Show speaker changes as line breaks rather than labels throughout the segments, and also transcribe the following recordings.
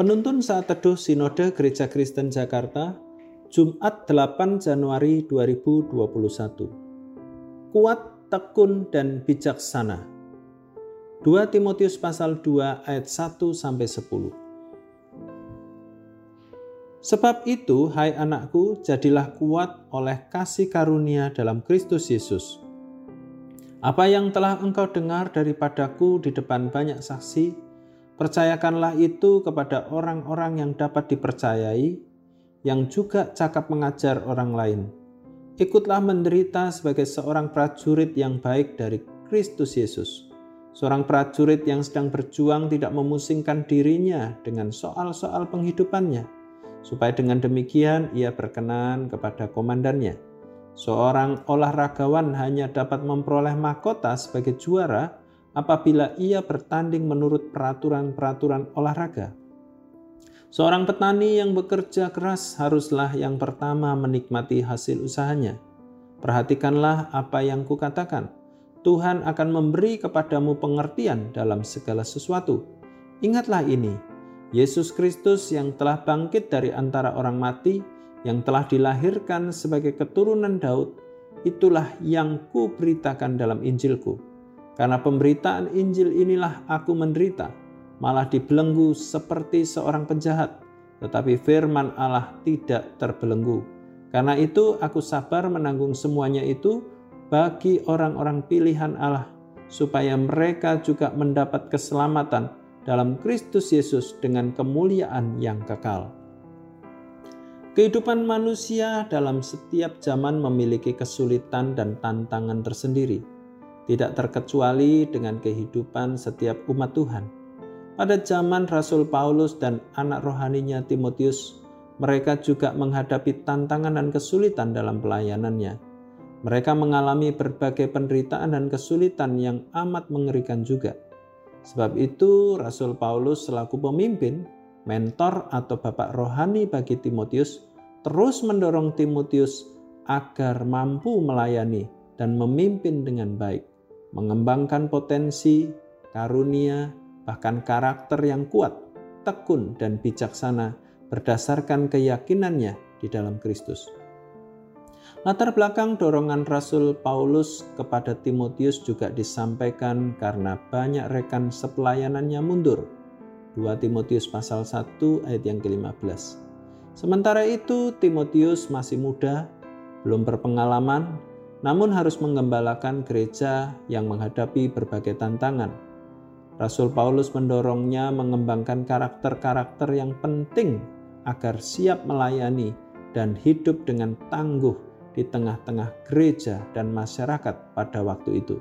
Penuntun saat teduh Sinode Gereja Kristen Jakarta, Jumat 8 Januari 2021. Kuat, tekun, dan bijaksana. 2 Timotius pasal 2 ayat 1 sampai 10. Sebab itu, hai anakku, jadilah kuat oleh kasih karunia dalam Kristus Yesus. Apa yang telah engkau dengar daripadaku di depan banyak saksi, percayakanlah itu kepada orang-orang yang dapat dipercayai, yang juga cakap mengajar orang lain. Ikutlah menderita sebagai seorang prajurit yang baik dari Kristus Yesus. Seorang prajurit yang sedang berjuang tidak memusingkan dirinya dengan soal-soal penghidupannya, supaya dengan demikian ia berkenan kepada komandannya Seorang olahragawan hanya dapat memperoleh mahkota sebagai juara apabila ia bertanding menurut peraturan-peraturan olahraga. Seorang petani yang bekerja keras haruslah yang pertama menikmati hasil usahanya. Perhatikanlah apa yang kukatakan. Tuhan akan memberi kepadamu pengertian dalam segala sesuatu. Ingatlah ini, Yesus Kristus yang telah bangkit dari antara orang mati yang telah dilahirkan sebagai keturunan Daud, itulah yang kuberitakan dalam Injilku. Karena pemberitaan Injil inilah aku menderita, malah dibelenggu seperti seorang penjahat, tetapi firman Allah tidak terbelenggu. Karena itu aku sabar menanggung semuanya itu bagi orang-orang pilihan Allah, supaya mereka juga mendapat keselamatan dalam Kristus Yesus dengan kemuliaan yang kekal. Kehidupan manusia dalam setiap zaman memiliki kesulitan dan tantangan tersendiri, tidak terkecuali dengan kehidupan setiap umat Tuhan. Pada zaman Rasul Paulus dan anak rohaninya Timotius, mereka juga menghadapi tantangan dan kesulitan dalam pelayanannya. Mereka mengalami berbagai penderitaan dan kesulitan yang amat mengerikan juga. Sebab itu, Rasul Paulus selaku pemimpin mentor atau bapak rohani bagi Timotius, terus mendorong Timotius agar mampu melayani dan memimpin dengan baik, mengembangkan potensi, karunia, bahkan karakter yang kuat, tekun, dan bijaksana berdasarkan keyakinannya di dalam Kristus. Latar belakang dorongan Rasul Paulus kepada Timotius juga disampaikan karena banyak rekan sepelayanannya mundur 2 Timotius pasal 1 ayat yang ke-15. Sementara itu Timotius masih muda, belum berpengalaman, namun harus menggembalakan gereja yang menghadapi berbagai tantangan. Rasul Paulus mendorongnya mengembangkan karakter-karakter yang penting agar siap melayani dan hidup dengan tangguh di tengah-tengah gereja dan masyarakat pada waktu itu.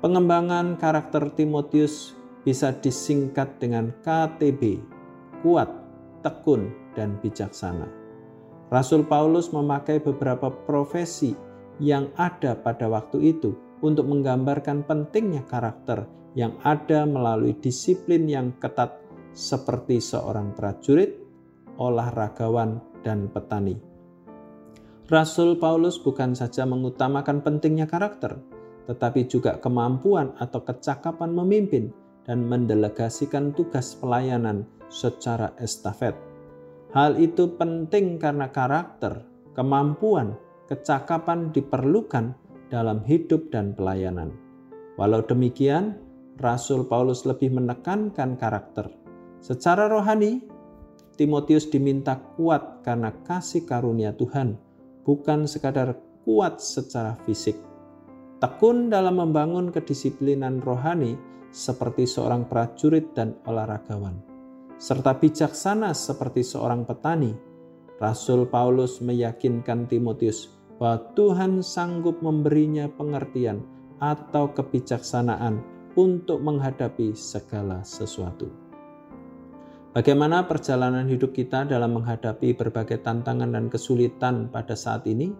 Pengembangan karakter Timotius bisa disingkat dengan KTB, kuat, tekun, dan bijaksana. Rasul Paulus memakai beberapa profesi yang ada pada waktu itu untuk menggambarkan pentingnya karakter yang ada melalui disiplin yang ketat seperti seorang prajurit, olahragawan, dan petani. Rasul Paulus bukan saja mengutamakan pentingnya karakter, tetapi juga kemampuan atau kecakapan memimpin dan mendelegasikan tugas pelayanan secara estafet. Hal itu penting karena karakter, kemampuan, kecakapan diperlukan dalam hidup dan pelayanan. Walau demikian, Rasul Paulus lebih menekankan karakter. Secara rohani, Timotius diminta kuat karena kasih karunia Tuhan, bukan sekadar kuat secara fisik. Tekun dalam membangun kedisiplinan rohani seperti seorang prajurit dan olahragawan, serta bijaksana seperti seorang petani. Rasul Paulus meyakinkan Timotius bahwa Tuhan sanggup memberinya pengertian atau kebijaksanaan untuk menghadapi segala sesuatu. Bagaimana perjalanan hidup kita dalam menghadapi berbagai tantangan dan kesulitan pada saat ini?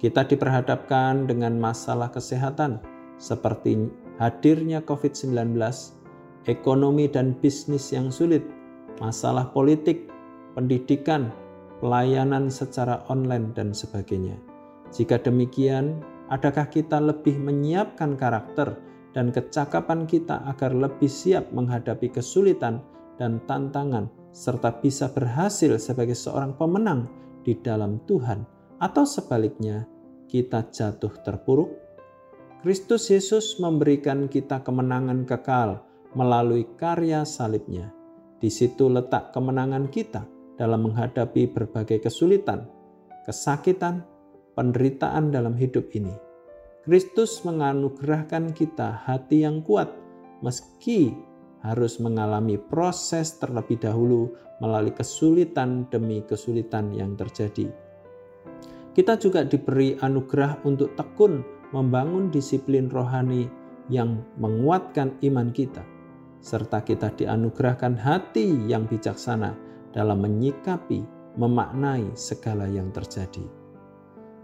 Kita diperhadapkan dengan masalah kesehatan, seperti hadirnya COVID-19, ekonomi dan bisnis yang sulit, masalah politik, pendidikan, pelayanan secara online, dan sebagainya. Jika demikian, adakah kita lebih menyiapkan karakter dan kecakapan kita agar lebih siap menghadapi kesulitan dan tantangan serta bisa berhasil sebagai seorang pemenang di dalam Tuhan, atau sebaliknya, kita jatuh terpuruk. Kristus Yesus memberikan kita kemenangan kekal melalui karya salibnya. Di situ letak kemenangan kita dalam menghadapi berbagai kesulitan, kesakitan, penderitaan dalam hidup ini. Kristus menganugerahkan kita hati yang kuat meski harus mengalami proses terlebih dahulu melalui kesulitan demi kesulitan yang terjadi. Kita juga diberi anugerah untuk tekun membangun disiplin rohani yang menguatkan iman kita, serta kita dianugerahkan hati yang bijaksana dalam menyikapi, memaknai segala yang terjadi.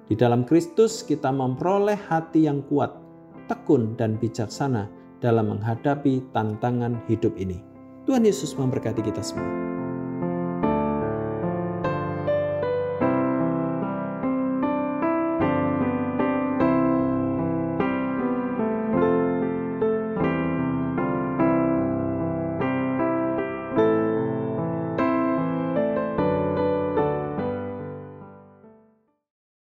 Di dalam Kristus kita memperoleh hati yang kuat, tekun dan bijaksana dalam menghadapi tantangan hidup ini. Tuhan Yesus memberkati kita semua.